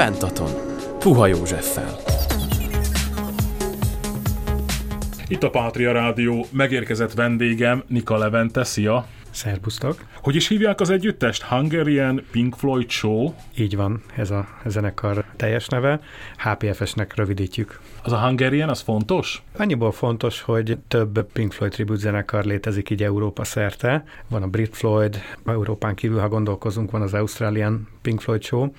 Pentaton. Puha Józseffel. Itt a Pátria Rádió megérkezett vendégem, Nika Levente, szia! Szerbusztok! Hogy is hívják az együttest? Hungarian Pink Floyd Show? Így van, ez a zenekar teljes neve. HPFS-nek rövidítjük. Az a Hungarian, az fontos? Annyiból fontos, hogy több Pink Floyd tribute zenekar létezik így Európa szerte. Van a Brit Floyd, Európán kívül, ha gondolkozunk, van az Australian Pink Floyd Show,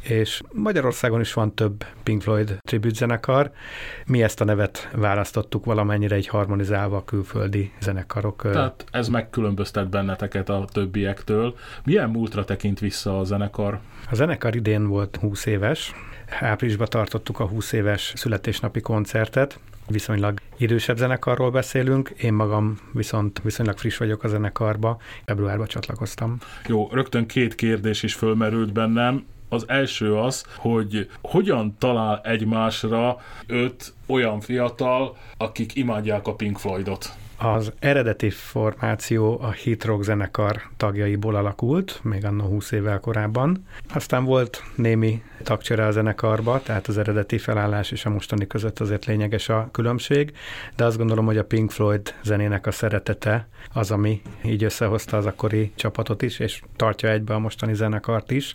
és Magyarországon is van több Pink Floyd tribute zenekar. Mi ezt a nevet választottuk valamennyire egy harmonizálva a külföldi zenekarok. Tehát ez megkülönböztet benneteket a többiektől. Milyen múltra tekint vissza a zenekar? A zenekar idén volt 20 éves. Áprilisban tartottuk a 20 éves születésnapi koncertet, viszonylag idősebb zenekarról beszélünk, én magam viszont viszonylag friss vagyok a zenekarba, februárban csatlakoztam. Jó, rögtön két kérdés is fölmerült bennem. Az első az, hogy hogyan talál egymásra öt olyan fiatal, akik imádják a Pink Floydot? Az eredeti formáció a Hit Rock zenekar tagjaiból alakult, még anno 20 évvel korábban. Aztán volt némi tagcsere a zenekarba, tehát az eredeti felállás és a mostani között azért lényeges a különbség, de azt gondolom, hogy a Pink Floyd zenének a szeretete az, ami így összehozta az akkori csapatot is, és tartja egybe a mostani zenekart is,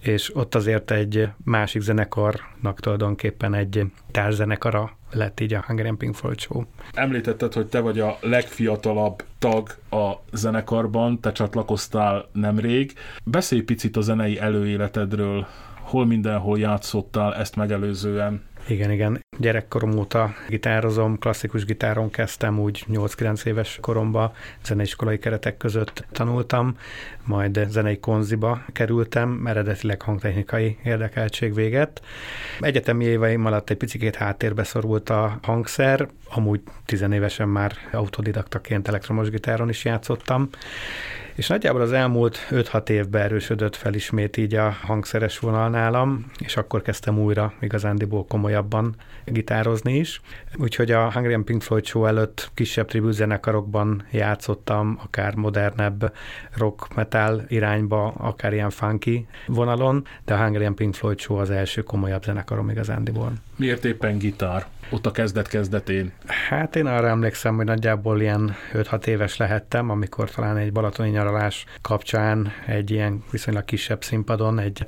és ott azért egy másik zenekarnak tulajdonképpen egy társzenekara lett így a Hungarian Pink Floyd Show. Említetted, hogy te vagy a legfiatalabb tag a zenekarban, te csatlakoztál nemrég. Beszélj picit a zenei előéletedről, hol mindenhol játszottál ezt megelőzően? Igen, igen. Gyerekkorom óta gitározom, klasszikus gitáron kezdtem, úgy 8-9 éves koromban zeneiskolai keretek között tanultam, majd zenei konziba kerültem, eredetileg hangtechnikai érdekeltség véget. Egyetemi éveim alatt egy picit háttérbe szorult a hangszer, amúgy tizenévesen már autodidaktaként elektromos gitáron is játszottam, és nagyjából az elmúlt 5-6 évben erősödött fel ismét így a hangszeres vonal nálam, és akkor kezdtem újra igazándiból komolyabban gitározni is. Úgyhogy a Hungarian Pink Floyd Show előtt kisebb tribű zenekarokban játszottam, akár modernebb rock metal irányba, akár ilyen funky vonalon, de a Hungarian Pink Floyd Show az első komolyabb zenekarom igazándiból. Miért éppen gitár? Ott a kezdet-kezdetén. Hát én arra emlékszem, hogy nagyjából ilyen 5-6 éves lehettem, amikor talán egy balatoni nyaralás kapcsán egy ilyen viszonylag kisebb színpadon egy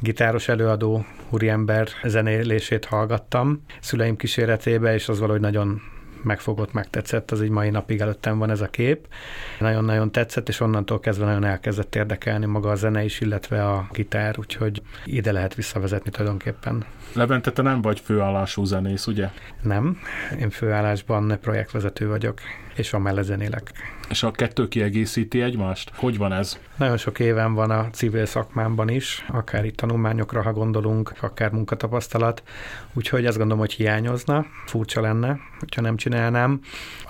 gitáros előadó úriember zenélését hallgattam szüleim kíséretébe, és az valahogy nagyon megfogott, megtetszett, az így mai napig előttem van ez a kép. Nagyon-nagyon tetszett, és onnantól kezdve nagyon elkezdett érdekelni maga a zene is, illetve a gitár, úgyhogy ide lehet visszavezetni tulajdonképpen. Levente, te nem vagy főállású zenész, ugye? Nem, én főállásban projektvezető vagyok, és van mellett zenélek. És a kettő kiegészíti egymást? Hogy van ez? Nagyon sok éven van a civil szakmámban is, akár itt tanulmányokra, ha gondolunk, akár munkatapasztalat, úgyhogy azt gondolom, hogy hiányozna, furcsa lenne, hogyha nem csinálnám,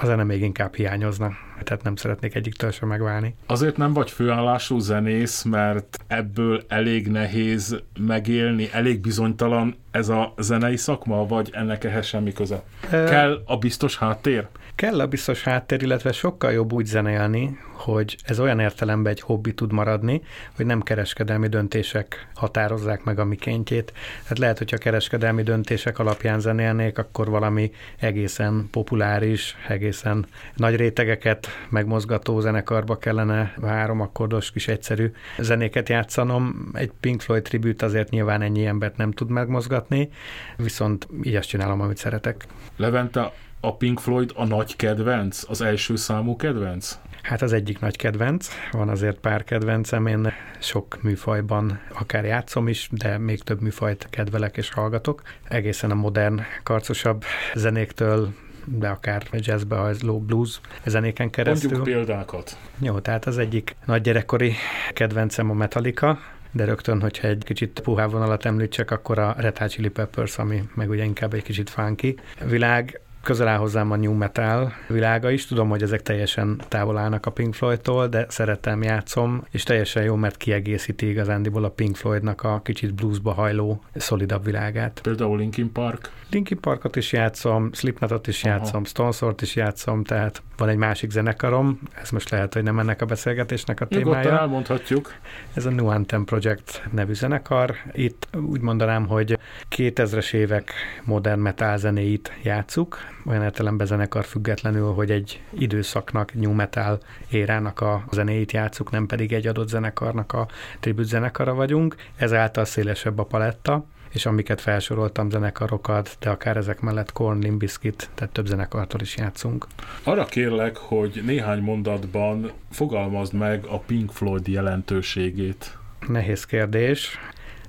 a zene még inkább hiányozna, tehát nem szeretnék egyiktől sem megválni. Azért nem vagy főállású zenész, mert ebből elég nehéz megélni, elég bizonytalan ez a zenei szakma, vagy ennek ehhez semmi köze? Kell a biztos háttér? Kell a biztos háttér, illetve sokkal jobb úgy zenélni, hogy ez olyan értelemben egy hobbi tud maradni, hogy nem kereskedelmi döntések határozzák meg a mikéntjét. Tehát lehet, hogyha kereskedelmi döntések alapján zenélnék, akkor valami egészen populáris, egészen nagy rétegeket megmozgató zenekarba kellene három akkordos kis egyszerű zenéket játszanom. Egy Pink Floyd tribut azért nyilván ennyi embert nem tud megmozgatni, viszont így azt csinálom, amit szeretek. Levente, a Pink Floyd a nagy kedvenc, az első számú kedvenc? Hát az egyik nagy kedvenc, van azért pár kedvencem, én sok műfajban akár játszom is, de még több műfajt kedvelek és hallgatok. Egészen a modern, karcosabb zenéktől de akár jazzbe hajzló blues zenéken keresztül. Mondjuk példákat. Jó, tehát az egyik nagy gyerekkori kedvencem a Metallica, de rögtön, hogyha egy kicsit puhább vonalat említsek, akkor a Red Hot Chili Peppers, ami meg ugye inkább egy kicsit funky világ, közel áll hozzám a new metal világa is. Tudom, hogy ezek teljesen távol állnak a Pink Floydtól, de szeretem, játszom, és teljesen jó, mert kiegészíti igazándiból a Pink Floydnak a kicsit bluesba hajló, szolidabb világát. Például Linkin Park. Linkin Parkot is játszom, Slipknotot is játszom, Stonesort is játszom, tehát van egy másik zenekarom, ez most lehet, hogy nem ennek a beszélgetésnek a témája. Nyugodtan elmondhatjuk. Ez a New Anthem Project nevű zenekar. Itt úgy mondanám, hogy 2000-es évek modern metal zenéit játszuk, olyan értelemben zenekar függetlenül, hogy egy időszaknak, new metal érának a zenéit játszuk, nem pedig egy adott zenekarnak a tribut zenekara vagyunk. Ezáltal szélesebb a paletta, és amiket felsoroltam zenekarokat, de akár ezek mellett Korn, Limbiskit, tehát több zenekartól is játszunk. Arra kérlek, hogy néhány mondatban fogalmazd meg a Pink Floyd jelentőségét. Nehéz kérdés.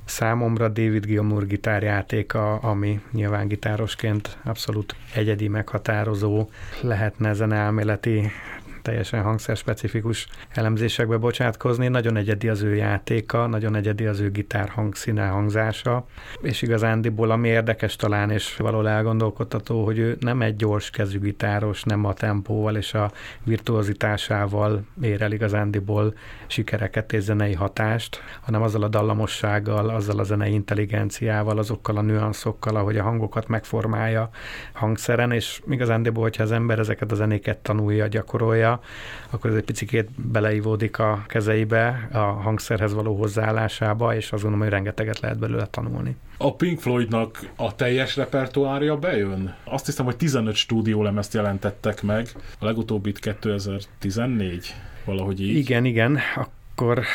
Számomra David Gilmour gitárjátéka, ami nyilván gitárosként abszolút egyedi, meghatározó, lehetne elméleti teljesen hangszerspecifikus elemzésekbe bocsátkozni. Nagyon egyedi az ő játéka, nagyon egyedi az ő gitár hangszíne, hangzása, és igazándiból ami érdekes talán, és való elgondolkodtató, hogy ő nem egy gyors kezű gitáros, nem a tempóval és a virtuozitásával ér el igazándiból sikereket és zenei hatást, hanem azzal a dallamossággal, azzal a zenei intelligenciával, azokkal a nüanszokkal, ahogy a hangokat megformálja hangszeren, és igazándiból, hogyha az ember ezeket a zenéket tanulja, gyakorolja, akkor ez egy picit beleivódik a kezeibe, a hangszerhez való hozzáállásába, és azt gondolom, hogy rengeteget lehet belőle tanulni. A Pink Floydnak a teljes repertoárja bejön? Azt hiszem, hogy 15 stúdiólemezt jelentettek meg, a legutóbbit 2014, valahogy így. Igen, igen, akkor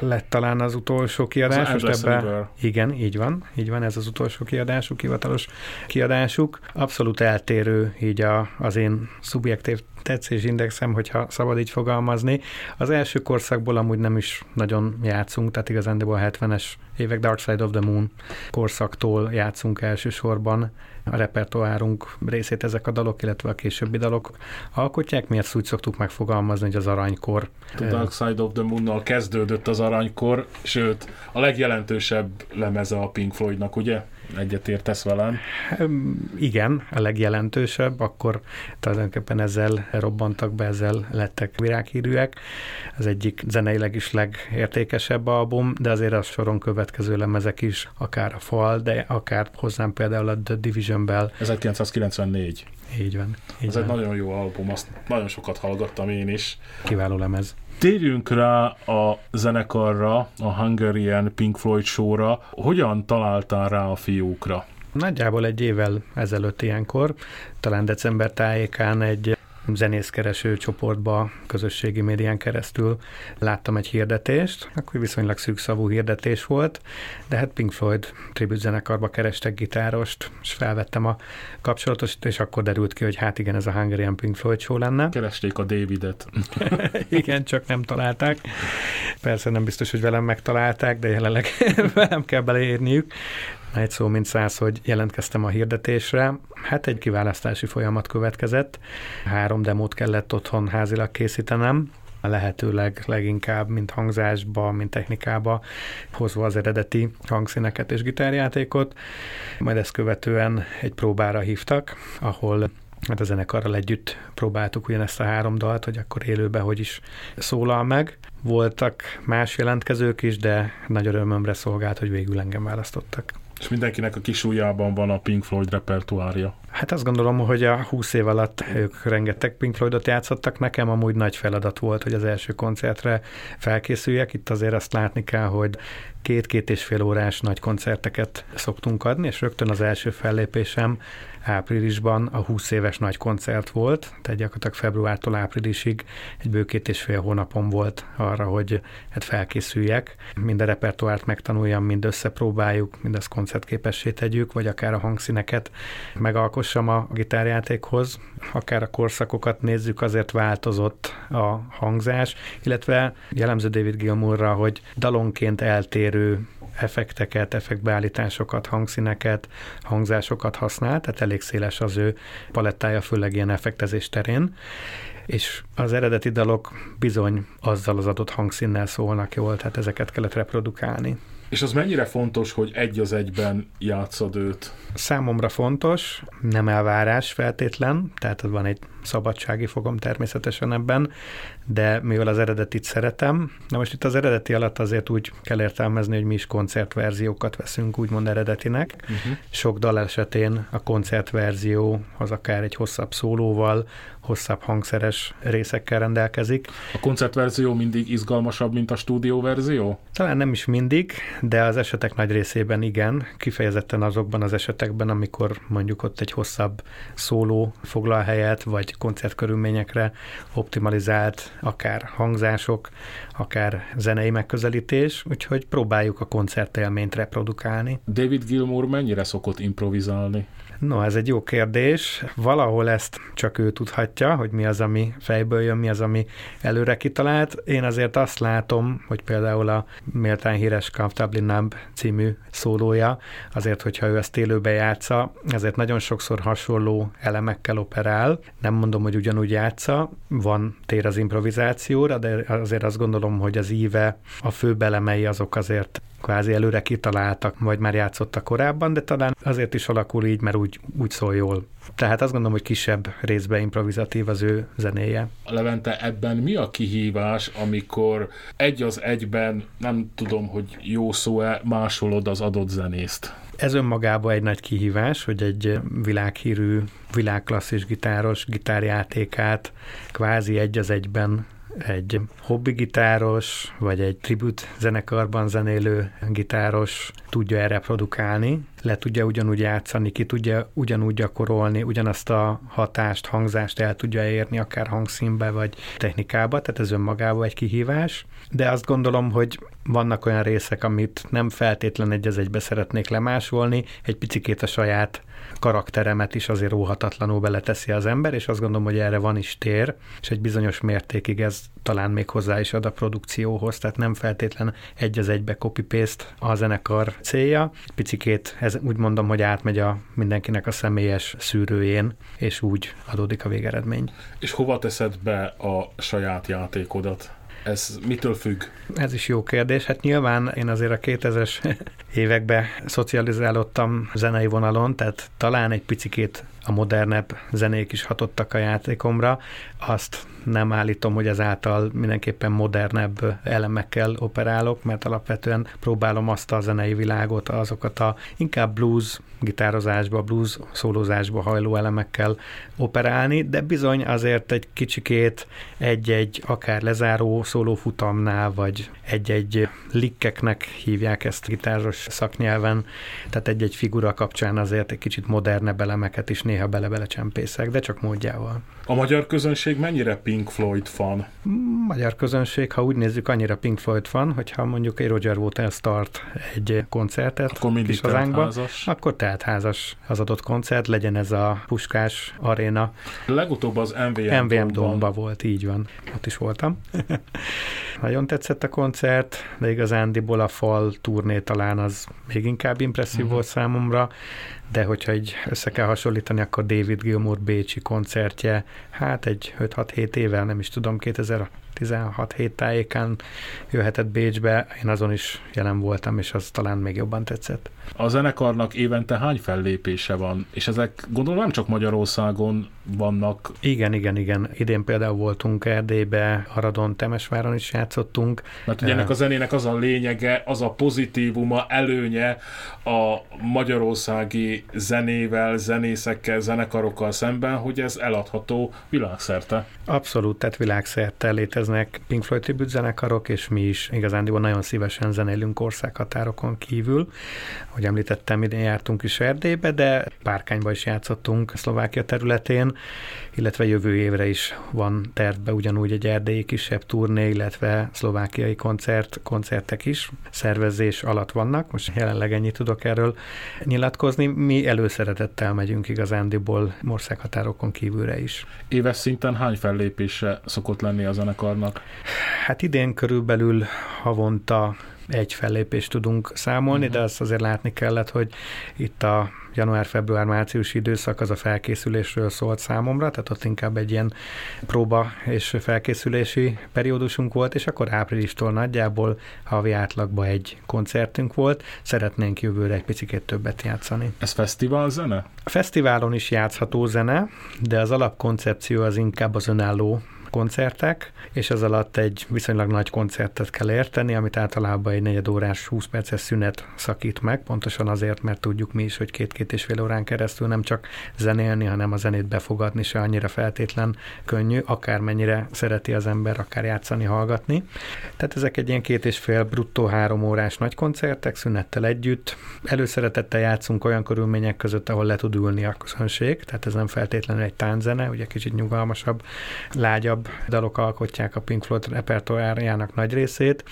lett talán az utolsó kiadás. Az most ebbe, igen, így van, így van, ez az utolsó kiadásuk, hivatalos kiadásuk. Abszolút eltérő így a, az én szubjektív tetszésindexem, hogyha szabad így fogalmazni. Az első korszakból amúgy nem is nagyon játszunk, tehát igazán a 70-es évek Dark Side of the Moon korszaktól játszunk elsősorban a repertoárunk részét ezek a dalok, illetve a későbbi dalok alkotják. Mi ezt úgy szoktuk megfogalmazni, hogy az aranykor. A Dark Side of the Moon-nal kezdődött az aranykor, sőt, a legjelentősebb lemeze a Pink Floydnak, ugye? Egyetértesz velem? Igen, a legjelentősebb, akkor tulajdonképpen ezzel robbantak be, ezzel lettek virághírűek. Az egyik zeneileg is legértékesebb album, de azért a soron következő lemezek is, akár a Fal, de akár hozzám például a The Division Bell. 1994. Így van. Így Ez van. egy nagyon jó album, azt nagyon sokat hallgattam én is. Kiváló lemez. Térjünk rá a zenekarra, a Hungarian Pink Floyd show-ra. Hogyan találtál rá a fiúkra? Nagyjából egy évvel ezelőtt ilyenkor, talán december tájékán egy zenészkereső csoportba közösségi médián keresztül láttam egy hirdetést, akkor viszonylag szűkszavú hirdetés volt, de hát Pink Floyd tribut zenekarba kerestek gitárost, és felvettem a kapcsolatot, és akkor derült ki, hogy hát igen, ez a Hungarian Pink Floyd show lenne. Keresték a Davidet. igen, csak nem találták. Persze nem biztos, hogy velem megtalálták, de jelenleg velem kell beleérniük egy szó mint száz, hogy jelentkeztem a hirdetésre. Hát egy kiválasztási folyamat következett. Három demót kellett otthon házilag készítenem, lehetőleg leginkább, mint hangzásba, mint technikába, hozva az eredeti hangszíneket és gitárjátékot. Majd ezt követően egy próbára hívtak, ahol hát a zenekarral együtt próbáltuk ugyanezt a három dalt, hogy akkor élőben hogy is szólal meg. Voltak más jelentkezők is, de nagy örömömre szolgált, hogy végül engem választottak. És mindenkinek a kis ujjában van a Pink Floyd repertoárja. Hát azt gondolom, hogy a 20 év alatt ők rengeteg Pink Floydot játszottak. Nekem amúgy nagy feladat volt, hogy az első koncertre felkészüljek. Itt azért azt látni kell, hogy két-két és fél órás nagy koncerteket szoktunk adni, és rögtön az első fellépésem áprilisban a 20 éves nagy koncert volt, tehát gyakorlatilag februártól áprilisig egy bő két és fél hónapom volt arra, hogy hát felkészüljek, mind a repertoárt megtanuljam, mind összepróbáljuk, mind ezt koncertképessé tegyük, vagy akár a hangszíneket megalkossam a gitárjátékhoz, akár a korszakokat nézzük, azért változott a hangzás, illetve jellemző David Gilmourra, hogy dalonként eltérő effekteket, effektbeállításokat, hangszíneket, hangzásokat használ, tehát elég széles az ő palettája, főleg ilyen effektezés terén és az eredeti dalok bizony azzal az adott hangszínnel szólnak jól, tehát ezeket kellett reprodukálni. És az mennyire fontos, hogy egy az egyben játszod őt? Számomra fontos, nem elvárás feltétlen, tehát van egy szabadsági fogom természetesen ebben, de mivel az eredetit szeretem, na most itt az eredeti alatt azért úgy kell értelmezni, hogy mi is koncertverziókat veszünk úgymond eredetinek. Uh-huh. Sok dal esetén a koncertverzió az akár egy hosszabb szólóval, hosszabb hangszeres részekkel rendelkezik. A koncertverzió mindig izgalmasabb, mint a stúdióverzió? Talán nem is mindig, de az esetek nagy részében igen, kifejezetten azokban az esetekben, amikor mondjuk ott egy hosszabb szóló foglal helyet, vagy koncertkörülményekre optimalizált akár hangzások, akár zenei megközelítés, úgyhogy próbáljuk a koncertélményt reprodukálni. David Gilmour mennyire szokott improvizálni? No, ez egy jó kérdés. Valahol ezt csak ő tudhatja, hogy mi az, ami fejből jön, mi az, ami előre kitalált. Én azért azt látom, hogy például a méltán híres Comfortably Numb című szólója, azért, hogyha ő ezt élőbe játsza, ezért nagyon sokszor hasonló elemekkel operál. Nem mondom, hogy ugyanúgy játsza, van tér az improvizációra, de azért azt gondolom, hogy az íve, a fő elemei azok azért kvázi előre kitaláltak, vagy már játszottak korábban, de talán azért is alakul így, mert úgy, úgy szól jól. Tehát azt gondolom, hogy kisebb részben improvizatív az ő zenéje. Levente, ebben mi a kihívás, amikor egy az egyben, nem tudom, hogy jó szó-e, másolod az adott zenészt? Ez önmagában egy nagy kihívás, hogy egy világhírű, világklasszis gitáros gitárjátékát kvázi egy az egyben egy hobbi gitáros, vagy egy tribut zenekarban zenélő gitáros tudja erre produkálni, le tudja ugyanúgy játszani, ki tudja ugyanúgy gyakorolni, ugyanazt a hatást, hangzást el tudja érni, akár hangszínbe vagy technikába, tehát ez önmagában egy kihívás. De azt gondolom, hogy vannak olyan részek, amit nem feltétlen egy az egybe szeretnék lemásolni, egy picikét a saját karakteremet is azért óhatatlanul beleteszi az ember, és azt gondolom, hogy erre van is tér, és egy bizonyos mértékig ez talán még hozzá is ad a produkcióhoz, tehát nem feltétlen egy az egybe copy-paste a zenekar célja. Picikét ez úgy mondom, hogy átmegy a mindenkinek a személyes szűrőjén, és úgy adódik a végeredmény. És hova teszed be a saját játékodat? Ez mitől függ? Ez is jó kérdés. Hát nyilván én azért a 2000-es években szocializálódtam zenei vonalon, tehát talán egy picikét a modernebb zenék is hatottak a játékomra. Azt nem állítom, hogy ezáltal mindenképpen modernebb elemekkel operálok, mert alapvetően próbálom azt a zenei világot, azokat a inkább blues gitározásba, blues szólózásba hajló elemekkel operálni, de bizony azért egy kicsikét egy-egy akár lezáró szólófutamnál, vagy egy-egy likkeknek hívják ezt gitáros szaknyelven, tehát egy-egy figura kapcsán azért egy kicsit modernebb elemeket is néha bele-bele csempészek, de csak módjával. A magyar közönség mennyire Pink Floyd fan? Magyar közönség, ha úgy nézzük, annyira Pink Floyd fan, hogyha mondjuk egy Roger Waters start egy koncertet akkor mindig hazánkba, akkor tehát házas az adott koncert, legyen ez a Puskás aréna. Legutóbb az MVM, MVM Domba volt, így van. Ott is voltam. Nagyon tetszett a koncert, de igazándiból a fal turné talán az még inkább impresszív uh-huh. volt számomra de hogyha így össze kell hasonlítani, akkor David Gilmour Bécsi koncertje, hát egy 5-6-7 évvel, nem is tudom, 2000 16 hét tájékán jöhetett Bécsbe, én azon is jelen voltam, és az talán még jobban tetszett. A zenekarnak évente hány fellépése van? És ezek gondolom nem csak Magyarországon vannak. Igen, igen, igen. Idén például voltunk Erdélybe, Aradon, Temesváron is játszottunk. Mert ugye ennek a zenének az a lényege, az a pozitívuma, előnye a magyarországi zenével, zenészekkel, zenekarokkal szemben, hogy ez eladható világszerte. Abszolút, tehát világszerte léteznek Pink Floyd tribute zenekarok, és mi is igazándiból nagyon szívesen zenélünk országhatárokon kívül. Hogy említettem, idén jártunk is Erdélybe, de Párkányba is játszottunk Szlovákia területén, illetve jövő évre is van tervbe ugyanúgy egy erdélyi kisebb turné, illetve szlovákiai koncert, koncertek is szervezés alatt vannak. Most jelenleg ennyit tudok erről nyilatkozni. Mi előszeretettel megyünk igazándiból országhatárokon kívülre is. Éves szinten hány fellépése szokott lenni a zenekarnak? Hát idén körülbelül havonta egy fellépést tudunk számolni, uh-huh. de azt azért látni kellett, hogy itt a január-február-március időszak az a felkészülésről szólt számomra, tehát ott inkább egy ilyen próba és felkészülési periódusunk volt, és akkor áprilistól nagyjából havi átlagban egy koncertünk volt, szeretnénk jövőre egy picit többet játszani. Ez fesztivál zene? A fesztiválon is játszható zene, de az alapkoncepció az inkább az önálló koncertek, és ez alatt egy viszonylag nagy koncertet kell érteni, amit általában egy negyed órás, 20 perces szünet szakít meg, pontosan azért, mert tudjuk mi is, hogy két-két és fél órán keresztül nem csak zenélni, hanem a zenét befogadni se annyira feltétlen könnyű, akármennyire szereti az ember, akár játszani, hallgatni. Tehát ezek egy ilyen két és fél bruttó három órás nagy koncertek, szünettel együtt. Előszeretettel játszunk olyan körülmények között, ahol le tud ülni a közönség, tehát ez nem feltétlenül egy tánzene, ugye kicsit nyugalmasabb, lágyabb újabb dalok alkotják a Pink Floyd repertoárjának nagy részét,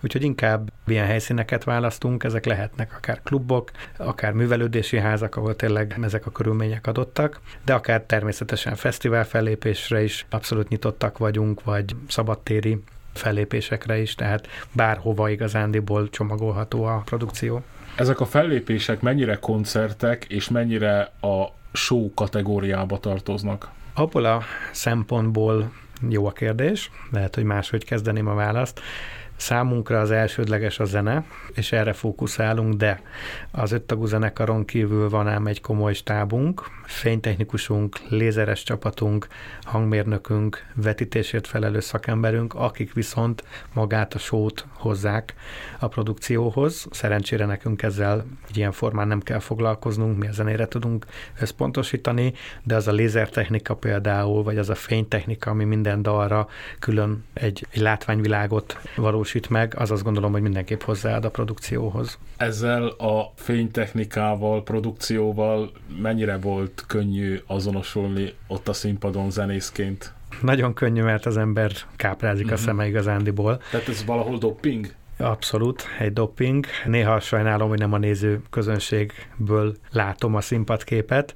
úgyhogy inkább ilyen helyszíneket választunk, ezek lehetnek akár klubok, akár művelődési házak, ahol tényleg ezek a körülmények adottak, de akár természetesen fesztivál fellépésre is abszolút nyitottak vagyunk, vagy szabadtéri fellépésekre is, tehát bárhova igazándiból csomagolható a produkció. Ezek a fellépések mennyire koncertek, és mennyire a show kategóriába tartoznak? Abból a szempontból jó a kérdés, lehet, hogy máshogy kezdeném a választ. Számunkra az elsődleges a zene, és erre fókuszálunk, de az öttagú zenekaron kívül van ám egy komoly stábunk, fénytechnikusunk, lézeres csapatunk, hangmérnökünk, vetítésért felelős szakemberünk, akik viszont magát a sót hozzák a produkcióhoz. Szerencsére nekünk ezzel ilyen formán nem kell foglalkoznunk, mi a zenére tudunk összpontosítani, de az a lézertechnika például, vagy az a fénytechnika, ami minden dalra külön egy, egy látványvilágot valósít meg, az azt gondolom, hogy mindenképp hozzáad a produkcióhoz. Ezzel a fénytechnikával, produkcióval mennyire volt könnyű azonosulni ott a színpadon zenészként? Nagyon könnyű, mert az ember káprázik uh-huh. a mhm. szeme igazándiból. Tehát ez valahol doping? Abszolút, egy doping. Néha sajnálom, hogy nem a néző közönségből látom a színpadképet.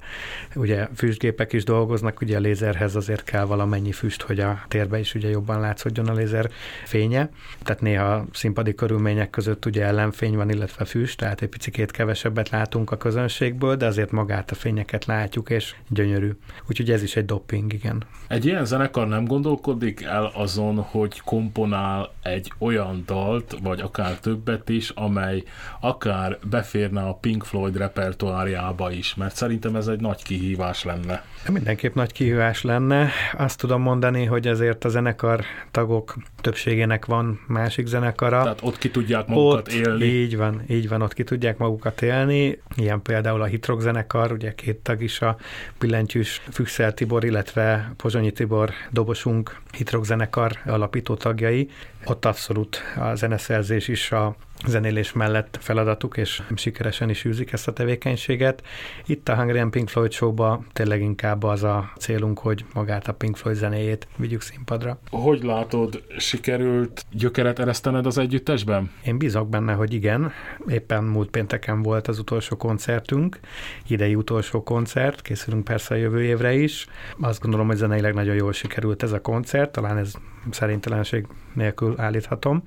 Ugye füstgépek is dolgoznak, ugye a lézerhez azért kell valamennyi füst, hogy a térbe is ugye jobban látszódjon a lézer fénye. Tehát néha színpadi körülmények között ugye ellenfény van, illetve füst, tehát egy picit kevesebbet látunk a közönségből, de azért magát a fényeket látjuk, és gyönyörű. Úgyhogy ez is egy doping, igen. Egy ilyen zenekar nem gondolkodik el azon, hogy komponál egy olyan dalt, vagy akár többet is, amely akár beférne a Pink Floyd repertoárjába is, mert szerintem ez egy nagy kihívás lenne. Mindenképp nagy kihívás lenne. Azt tudom mondani, hogy ezért a zenekar tagok többségének van másik zenekara. Tehát ott ki tudják magukat ott, élni. Így van, így van, ott ki tudják magukat élni. Ilyen például a Hitrok zenekar, ugye két tag is a Billentyűs Füxel Tibor, illetve Pozsonyi Tibor dobosunk Hitrok zenekar alapító tagjai. Ott abszolút a zeneszerzés is a zenélés mellett feladatuk, és sikeresen is űzik ezt a tevékenységet. Itt a Hungarian Pink Floyd show tényleg inkább az a célunk, hogy magát a Pink Floyd zenéjét vigyük színpadra. Hogy látod, sikerült gyökeret eresztened az együttesben? Én bízok benne, hogy igen. Éppen múlt pénteken volt az utolsó koncertünk, idei utolsó koncert, készülünk persze a jövő évre is. Azt gondolom, hogy zeneileg nagyon jól sikerült ez a koncert, talán ez szerintelenség nélkül állíthatom.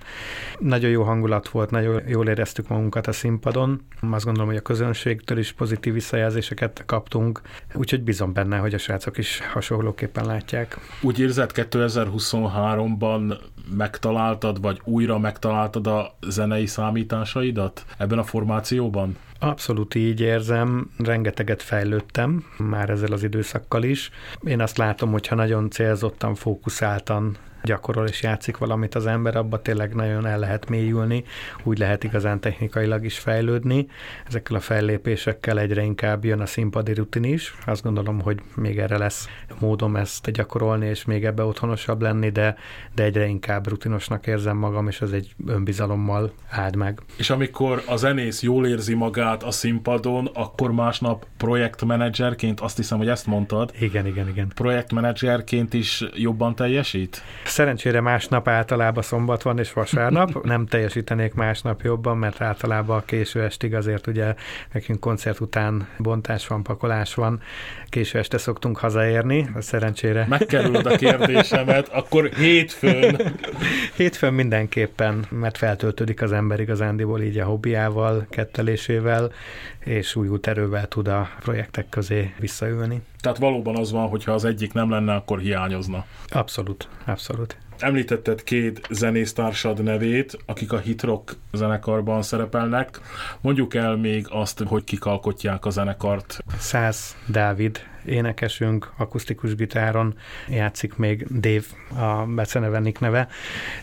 Nagyon jó hangulat volt, nagyon jól éreztük magunkat a színpadon. Azt gondolom, hogy a közönségtől is pozitív visszajelzéseket kaptunk, úgyhogy bízom benne, hogy a srácok is hasonlóképpen látják. Úgy érzed 2023-ban megtaláltad, vagy újra megtaláltad a zenei számításaidat ebben a formációban? Abszolút így érzem, rengeteget fejlődtem már ezzel az időszakkal is. Én azt látom, hogyha nagyon célzottan, fókuszáltan gyakorol és játszik valamit az ember, abba tényleg nagyon el lehet mélyülni, úgy lehet igazán technikailag is fejlődni. Ezekkel a fellépésekkel egyre inkább jön a színpadi rutin is. Azt gondolom, hogy még erre lesz módom ezt gyakorolni, és még ebbe otthonosabb lenni, de, de egyre inkább rutinosnak érzem magam, és az egy önbizalommal áld meg. És amikor a zenész jól érzi magát a színpadon, akkor másnap projektmenedzserként, azt hiszem, hogy ezt mondtad. Igen, igen, igen. Projektmenedzserként is jobban teljesít? Szerencsére másnap általában szombat van és vasárnap, nem teljesítenék másnap jobban, mert általában a késő estig azért ugye nekünk koncert után bontás van, pakolás van, késő este szoktunk hazaérni, szerencsére. Megkerülöd a kérdésemet, akkor hétfőn. hétfőn mindenképpen, mert feltöltődik az ember igazándiból így a hobbiával, kettelésével, és újult erővel tud a projektek közé visszaülni. Tehát valóban az van, hogy ha az egyik nem lenne, akkor hiányozna. Abszolút, abszolút. Említetted két zenésztársad nevét, akik a Hitrock zenekarban szerepelnek. Mondjuk el még azt, hogy kik alkotják a zenekart. Száz Dávid, énekesünk, akusztikus gitáron játszik még Dave, a becenevenik neve.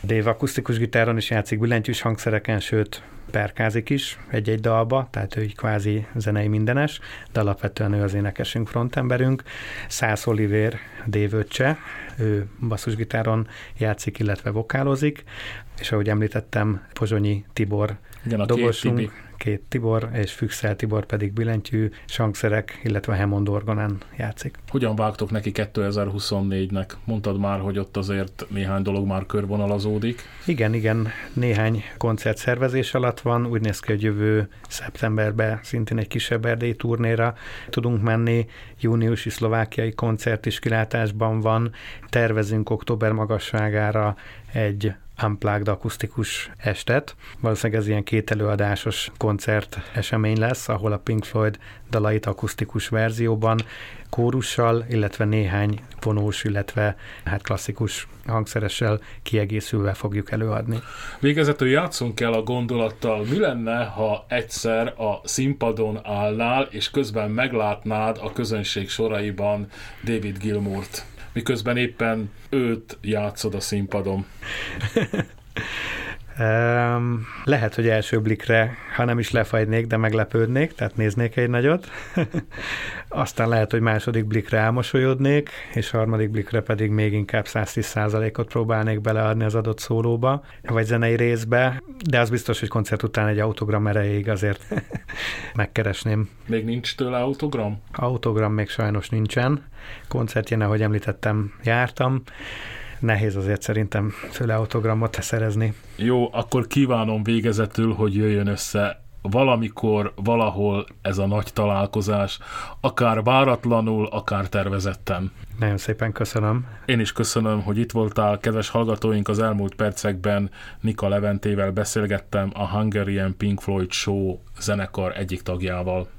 Dave akusztikus gitáron is játszik billentyűs hangszereken, sőt perkázik is egy-egy dalba, tehát ő így kvázi zenei mindenes, de alapvetően ő az énekesünk, frontemberünk. Szász Oliver Dévöccse, ő basszusgitáron játszik, illetve vokálozik, és ahogy említettem, Pozsonyi Tibor Igen, a dobosunk. Két Tibor, és Füxel Tibor pedig billentyű, sangszerek, illetve Hammond orgonán játszik. Hogyan vágtok neki 2024-nek? Mondtad már, hogy ott azért néhány dolog már körvonalazódik. Igen, igen, néhány koncert szervezés alatt van, úgy néz ki, hogy jövő szeptemberben szintén egy kisebb erdélyi turnéra tudunk menni, júniusi szlovákiai koncert is kilátásban van, tervezünk október magasságára egy unplugged akusztikus estet. Valószínűleg ez ilyen két előadásos koncert esemény lesz, ahol a Pink Floyd dalait akusztikus verzióban, kórussal, illetve néhány vonós, illetve hát klasszikus hangszeressel kiegészülve fogjuk előadni. Végezetül játszunk el a gondolattal, mi lenne, ha egyszer a színpadon állnál, és közben meglátnád a közönség soraiban David Gilmourt? Miközben éppen őt játszod a színpadon? Um, lehet, hogy első blikre, ha nem is lefagynék, de meglepődnék, tehát néznék egy nagyot. Aztán lehet, hogy második blikre elmosolyodnék, és harmadik blikre pedig még inkább 110%-ot próbálnék beleadni az adott szólóba, vagy zenei részbe, de az biztos, hogy koncert után egy autogram erejéig azért megkeresném. Még nincs tőle autogram? Autogram még sajnos nincsen. Koncertjén, ahogy említettem, jártam nehéz azért szerintem tőle autogramot szerezni. Jó, akkor kívánom végezetül, hogy jöjjön össze valamikor, valahol ez a nagy találkozás, akár váratlanul, akár tervezetten. Nagyon szépen köszönöm. Én is köszönöm, hogy itt voltál. Kedves hallgatóink, az elmúlt percekben Nika Leventével beszélgettem a Hungarian Pink Floyd Show zenekar egyik tagjával.